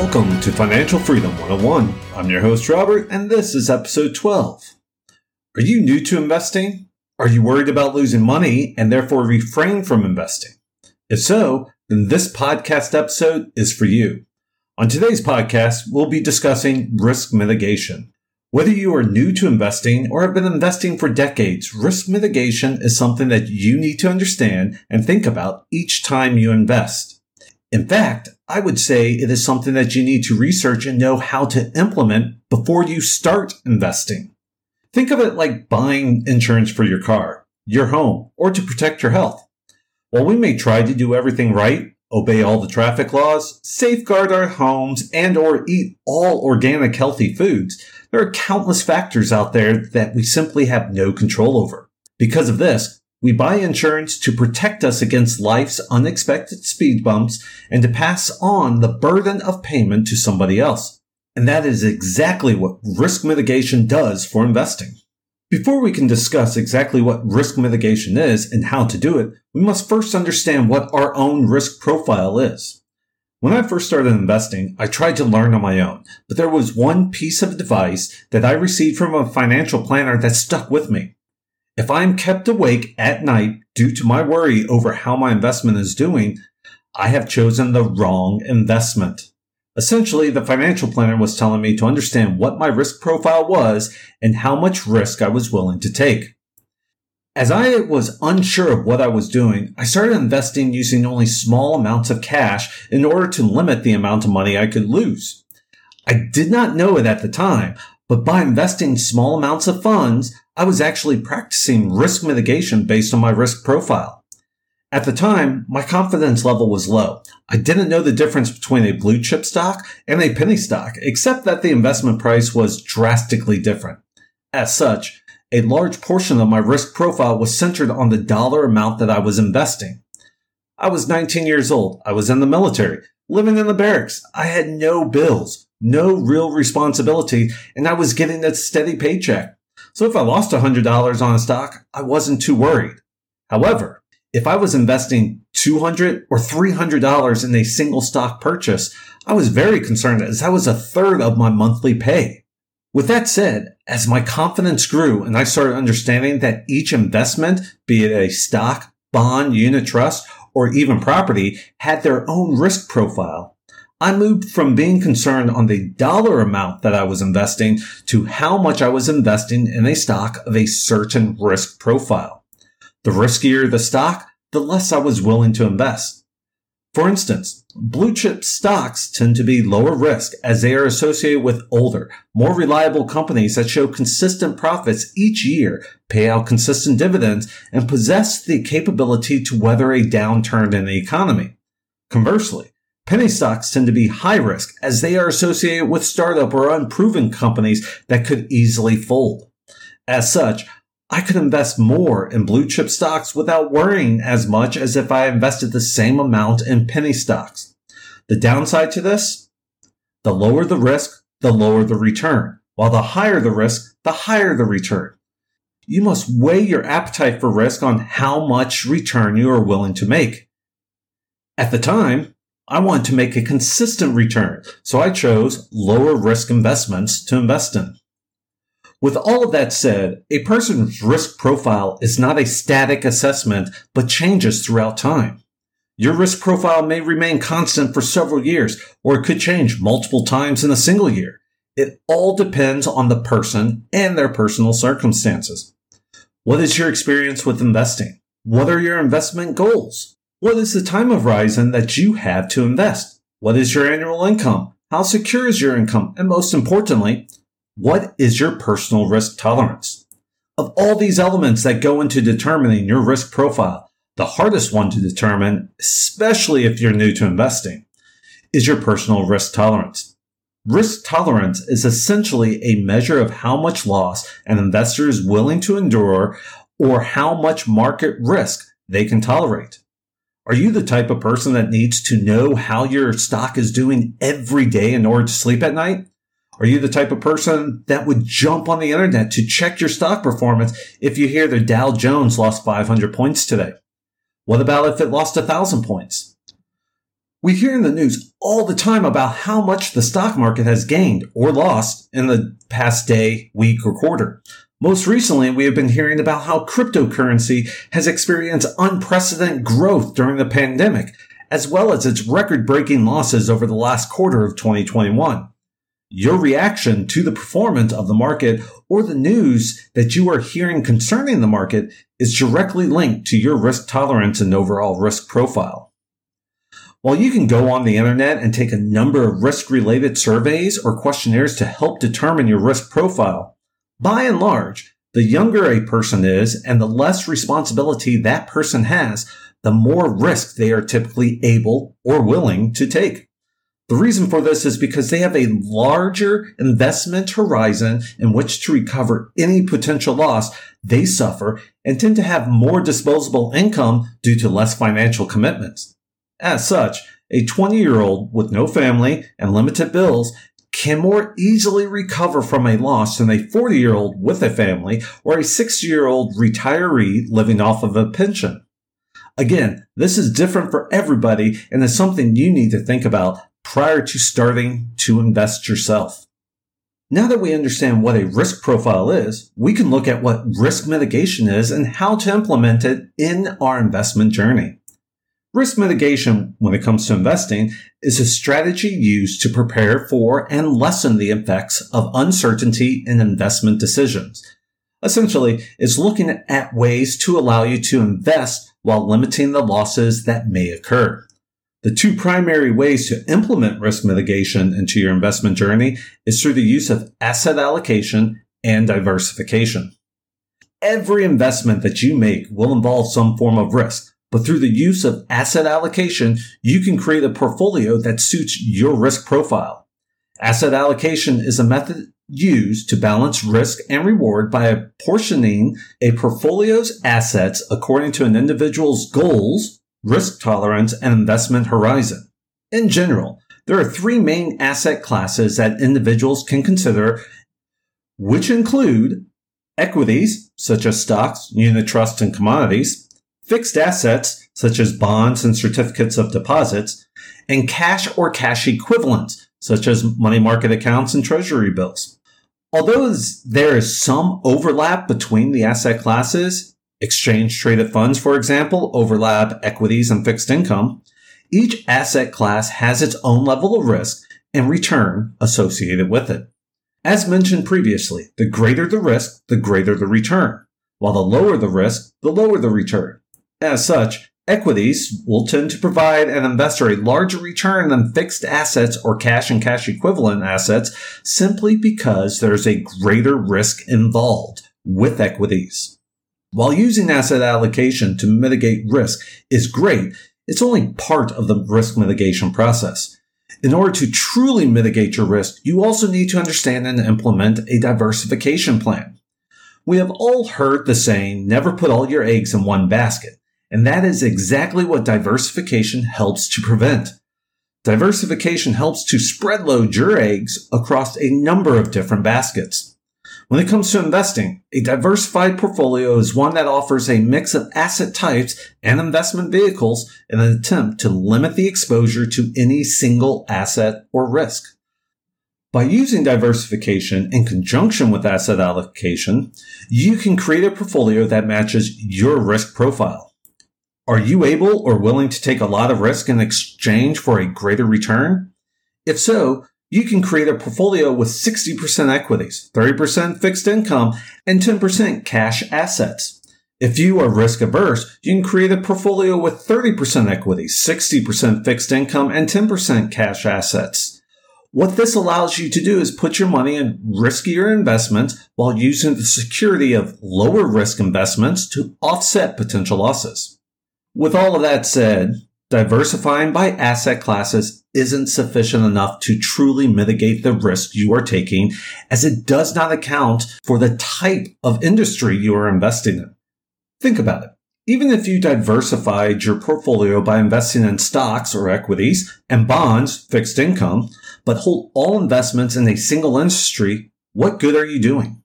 Welcome to Financial Freedom 101. I'm your host, Robert, and this is episode 12. Are you new to investing? Are you worried about losing money and therefore refrain from investing? If so, then this podcast episode is for you. On today's podcast, we'll be discussing risk mitigation. Whether you are new to investing or have been investing for decades, risk mitigation is something that you need to understand and think about each time you invest. In fact, I would say it is something that you need to research and know how to implement before you start investing. Think of it like buying insurance for your car, your home, or to protect your health. While we may try to do everything right, obey all the traffic laws, safeguard our homes, and or eat all organic healthy foods, there are countless factors out there that we simply have no control over. Because of this, we buy insurance to protect us against life's unexpected speed bumps and to pass on the burden of payment to somebody else. And that is exactly what risk mitigation does for investing. Before we can discuss exactly what risk mitigation is and how to do it, we must first understand what our own risk profile is. When I first started investing, I tried to learn on my own, but there was one piece of advice that I received from a financial planner that stuck with me. If I am kept awake at night due to my worry over how my investment is doing, I have chosen the wrong investment. Essentially, the financial planner was telling me to understand what my risk profile was and how much risk I was willing to take. As I was unsure of what I was doing, I started investing using only small amounts of cash in order to limit the amount of money I could lose. I did not know it at the time, but by investing small amounts of funds, I was actually practicing risk mitigation based on my risk profile. At the time, my confidence level was low. I didn't know the difference between a blue chip stock and a penny stock, except that the investment price was drastically different. As such, a large portion of my risk profile was centered on the dollar amount that I was investing. I was 19 years old. I was in the military, living in the barracks. I had no bills, no real responsibility, and I was getting a steady paycheck. So if I lost $100 on a stock, I wasn't too worried. However, if I was investing 200 or $300 in a single stock purchase, I was very concerned as that was a third of my monthly pay. With that said, as my confidence grew and I started understanding that each investment, be it a stock, bond, unit trust, or even property, had their own risk profile, I moved from being concerned on the dollar amount that I was investing to how much I was investing in a stock of a certain risk profile. The riskier the stock, the less I was willing to invest. For instance, blue chip stocks tend to be lower risk as they are associated with older, more reliable companies that show consistent profits each year, pay out consistent dividends, and possess the capability to weather a downturn in the economy. Conversely, penny stocks tend to be high risk as they are associated with startup or unproven companies that could easily fold. As such, I could invest more in blue chip stocks without worrying as much as if I invested the same amount in penny stocks. The downside to this? The lower the risk, the lower the return, while the higher the risk, the higher the return. You must weigh your appetite for risk on how much return you are willing to make. At the time, I wanted to make a consistent return, so I chose lower risk investments to invest in. With all of that said, a person's risk profile is not a static assessment, but changes throughout time. Your risk profile may remain constant for several years, or it could change multiple times in a single year. It all depends on the person and their personal circumstances. What is your experience with investing? What are your investment goals? What is the time horizon that you have to invest? What is your annual income? How secure is your income? And most importantly, what is your personal risk tolerance? Of all these elements that go into determining your risk profile, the hardest one to determine, especially if you're new to investing, is your personal risk tolerance. Risk tolerance is essentially a measure of how much loss an investor is willing to endure or how much market risk they can tolerate. Are you the type of person that needs to know how your stock is doing every day in order to sleep at night? Are you the type of person that would jump on the internet to check your stock performance if you hear the Dow Jones lost 500 points today? What about if it lost 1,000 points? We hear in the news all the time about how much the stock market has gained or lost in the past day, week, or quarter. Most recently, we have been hearing about how cryptocurrency has experienced unprecedented growth during the pandemic, as well as its record breaking losses over the last quarter of 2021. Your reaction to the performance of the market or the news that you are hearing concerning the market is directly linked to your risk tolerance and overall risk profile. While you can go on the internet and take a number of risk related surveys or questionnaires to help determine your risk profile, by and large, the younger a person is and the less responsibility that person has, the more risk they are typically able or willing to take. The reason for this is because they have a larger investment horizon in which to recover any potential loss they suffer and tend to have more disposable income due to less financial commitments. As such, a 20 year old with no family and limited bills can more easily recover from a loss than a 40 year old with a family or a 60 year old retiree living off of a pension. Again, this is different for everybody and is something you need to think about prior to starting to invest yourself. Now that we understand what a risk profile is, we can look at what risk mitigation is and how to implement it in our investment journey. Risk mitigation, when it comes to investing, is a strategy used to prepare for and lessen the effects of uncertainty in investment decisions. Essentially, it's looking at ways to allow you to invest while limiting the losses that may occur. The two primary ways to implement risk mitigation into your investment journey is through the use of asset allocation and diversification. Every investment that you make will involve some form of risk, but through the use of asset allocation, you can create a portfolio that suits your risk profile. Asset allocation is a method used to balance risk and reward by apportioning a portfolio's assets according to an individual's goals, risk tolerance, and investment horizon. In general, there are three main asset classes that individuals can consider, which include equities, such as stocks, unit trusts, and commodities, fixed assets, such as bonds and certificates of deposits, and cash or cash equivalents, such as money market accounts and treasury bills. Although there is some overlap between the asset classes, exchange traded funds, for example, overlap equities and fixed income, each asset class has its own level of risk and return associated with it. As mentioned previously, the greater the risk, the greater the return, while the lower the risk, the lower the return. As such, equities will tend to provide an investor a larger return than fixed assets or cash and cash equivalent assets simply because there's a greater risk involved with equities. While using asset allocation to mitigate risk is great, it's only part of the risk mitigation process. In order to truly mitigate your risk, you also need to understand and implement a diversification plan. We have all heard the saying, never put all your eggs in one basket. And that is exactly what diversification helps to prevent. Diversification helps to spread load your eggs across a number of different baskets. When it comes to investing, a diversified portfolio is one that offers a mix of asset types and investment vehicles in an attempt to limit the exposure to any single asset or risk. By using diversification in conjunction with asset allocation, you can create a portfolio that matches your risk profile. Are you able or willing to take a lot of risk in exchange for a greater return? If so, you can create a portfolio with 60% equities, 30% fixed income, and 10% cash assets. If you are risk averse, you can create a portfolio with 30% equities, 60% fixed income, and 10% cash assets. What this allows you to do is put your money in riskier investments while using the security of lower risk investments to offset potential losses. With all of that said, diversifying by asset classes isn't sufficient enough to truly mitigate the risk you are taking as it does not account for the type of industry you are investing in. Think about it. Even if you diversified your portfolio by investing in stocks or equities and bonds, fixed income, but hold all investments in a single industry, what good are you doing?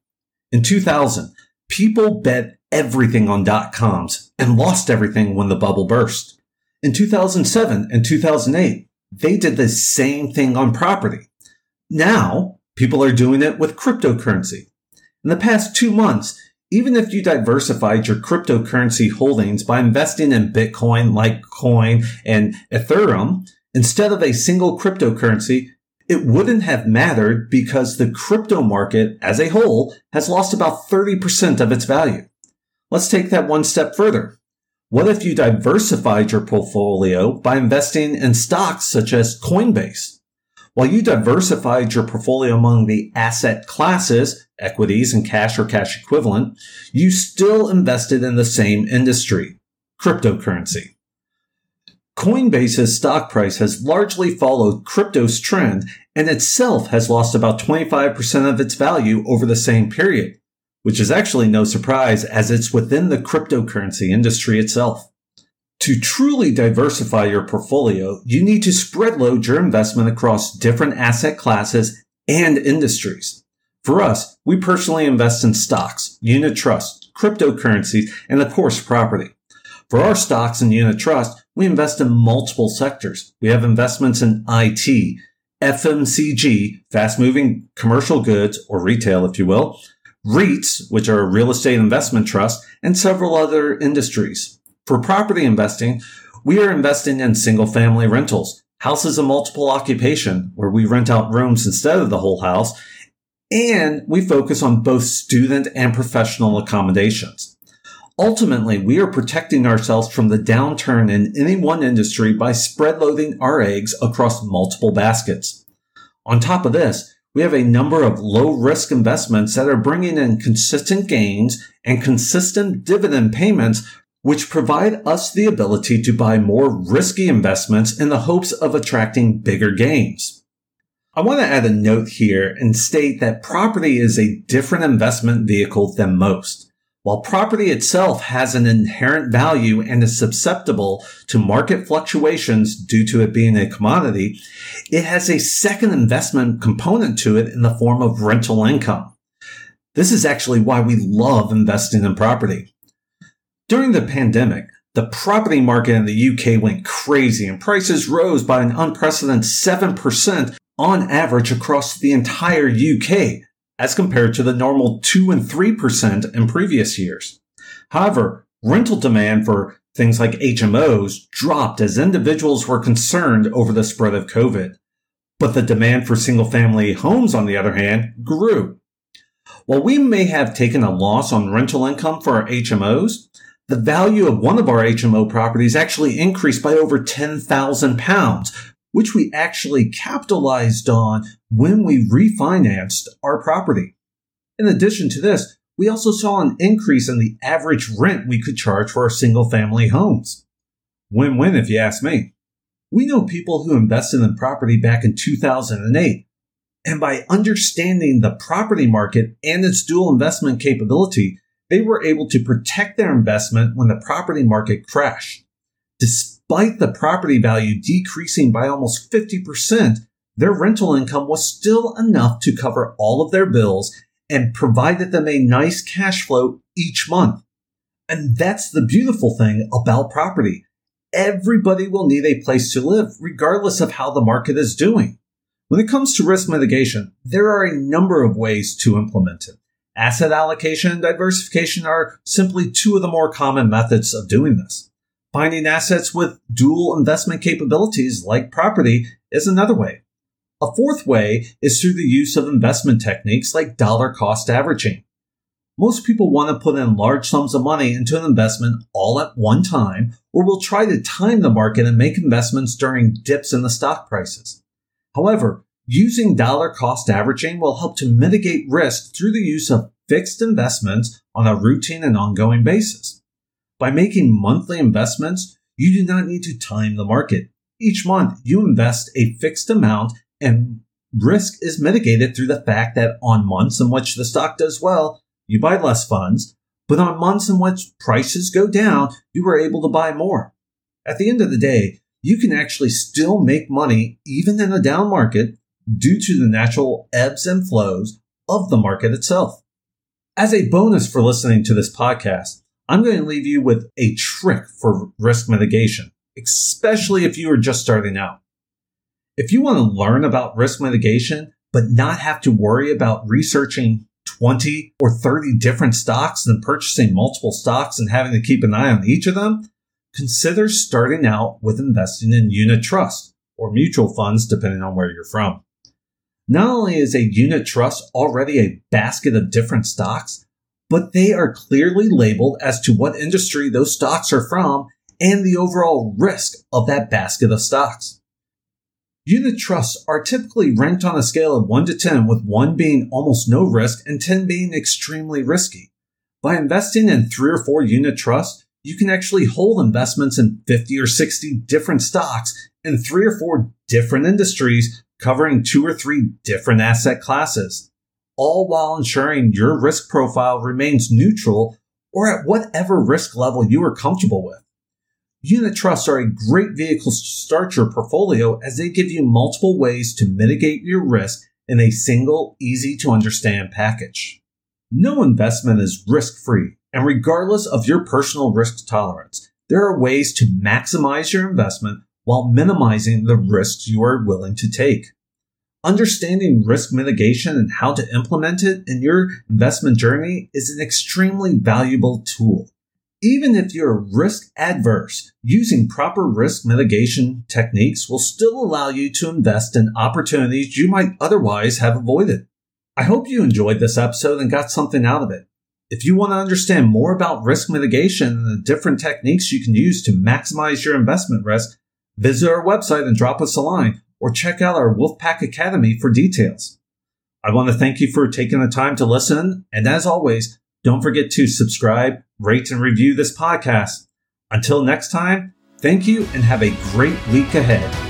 In 2000, people bet everything on dot coms and lost everything when the bubble burst. In 2007 and 2008, they did the same thing on property. Now, people are doing it with cryptocurrency. In the past two months, even if you diversified your cryptocurrency holdings by investing in Bitcoin, Litecoin, and Ethereum, instead of a single cryptocurrency, it wouldn't have mattered because the crypto market as a whole has lost about 30% of its value. Let's take that one step further. What if you diversified your portfolio by investing in stocks such as Coinbase? While you diversified your portfolio among the asset classes, equities and cash or cash equivalent, you still invested in the same industry, cryptocurrency. Coinbase's stock price has largely followed crypto's trend and itself has lost about 25% of its value over the same period, which is actually no surprise as it's within the cryptocurrency industry itself. To truly diversify your portfolio, you need to spread load your investment across different asset classes and industries. For us, we personally invest in stocks, unit trusts, cryptocurrencies, and of course property. For our stocks and unit trust, we invest in multiple sectors. We have investments in IT, FMCG, fast moving commercial goods or retail, if you will, REITs, which are real estate investment trusts, and several other industries. For property investing, we are investing in single family rentals, houses of multiple occupation, where we rent out rooms instead of the whole house, and we focus on both student and professional accommodations. Ultimately, we are protecting ourselves from the downturn in any one industry by spread loading our eggs across multiple baskets. On top of this, we have a number of low risk investments that are bringing in consistent gains and consistent dividend payments, which provide us the ability to buy more risky investments in the hopes of attracting bigger gains. I want to add a note here and state that property is a different investment vehicle than most. While property itself has an inherent value and is susceptible to market fluctuations due to it being a commodity, it has a second investment component to it in the form of rental income. This is actually why we love investing in property. During the pandemic, the property market in the UK went crazy and prices rose by an unprecedented 7% on average across the entire UK, as compared to the normal 2 and 3% in previous years. However, rental demand for things like HMOs dropped as individuals were concerned over the spread of COVID. But the demand for single family homes, on the other hand, grew. While we may have taken a loss on rental income for our HMOs, the value of one of our HMO properties actually increased by over £10,000, which we actually capitalized on when we refinanced our property. In addition to this, we also saw an increase in the average rent we could charge for our single family homes. Win win, if you ask me. We know people who invested in property back in 2008, and by understanding the property market and its dual investment capability, they were able to protect their investment when the property market crashed. Despite the property value decreasing by almost 50%, their rental income was still enough to cover all of their bills and provided them a nice cash flow each month. And that's the beautiful thing about property. Everybody will need a place to live, regardless of how the market is doing. When it comes to risk mitigation, there are a number of ways to implement it. Asset allocation and diversification are simply two of the more common methods of doing this. Finding assets with dual investment capabilities like property is another way. A fourth way is through the use of investment techniques like dollar cost averaging. Most people want to put in large sums of money into an investment all at one time, or will try to time the market and make investments during dips in the stock prices. However, using dollar cost averaging will help to mitigate risk through the use of fixed investments on a routine and ongoing basis. By making monthly investments, you do not need to time the market. Each month, you invest a fixed amount and risk is mitigated through the fact that on months in which the stock does well, you buy less funds, but on months in which prices go down, you are able to buy more. At the end of the day, you can actually still make money even in a down market due to the natural ebbs and flows of the market itself. As a bonus for listening to this podcast, I'm going to leave you with a trick for risk mitigation, especially if you are just starting out. If you want to learn about risk mitigation, but not have to worry about researching 20 or 30 different stocks and purchasing multiple stocks and having to keep an eye on each of them, consider starting out with investing in unit trust or mutual funds, depending on where you're from. Not only is a unit trust already a basket of different stocks, but they are clearly labeled as to what industry those stocks are from and the overall risk of that basket of stocks. Unit trusts are typically ranked on a scale of 1 to 10, with 1 being almost no risk and 10 being extremely risky. By investing in 3 or 4 unit trusts, you can actually hold investments in 50 or 60 different stocks in 3 or 4 different industries covering 2 or 3 different asset classes, all while ensuring your risk profile remains neutral or at whatever risk level you are comfortable with. Unit trusts are a great vehicle to start your portfolio as they give you multiple ways to mitigate your risk in a single, easy to understand package. No investment is risk free, and regardless of your personal risk tolerance, there are ways to maximize your investment while minimizing the risks you are willing to take. Understanding risk mitigation and how to implement it in your investment journey is an extremely valuable tool. Even if you're risk adverse, using proper risk mitigation techniques will still allow you to invest in opportunities you might otherwise have avoided. I hope you enjoyed this episode and got something out of it. If you want to understand more about risk mitigation and the different techniques you can use to maximize your investment risk, visit our website and drop us a line or check out our Wolfpack Academy for details. I want to thank you for taking the time to listen. And as always, don't forget to subscribe, rate, and review this podcast. Until next time, thank you and have a great week ahead.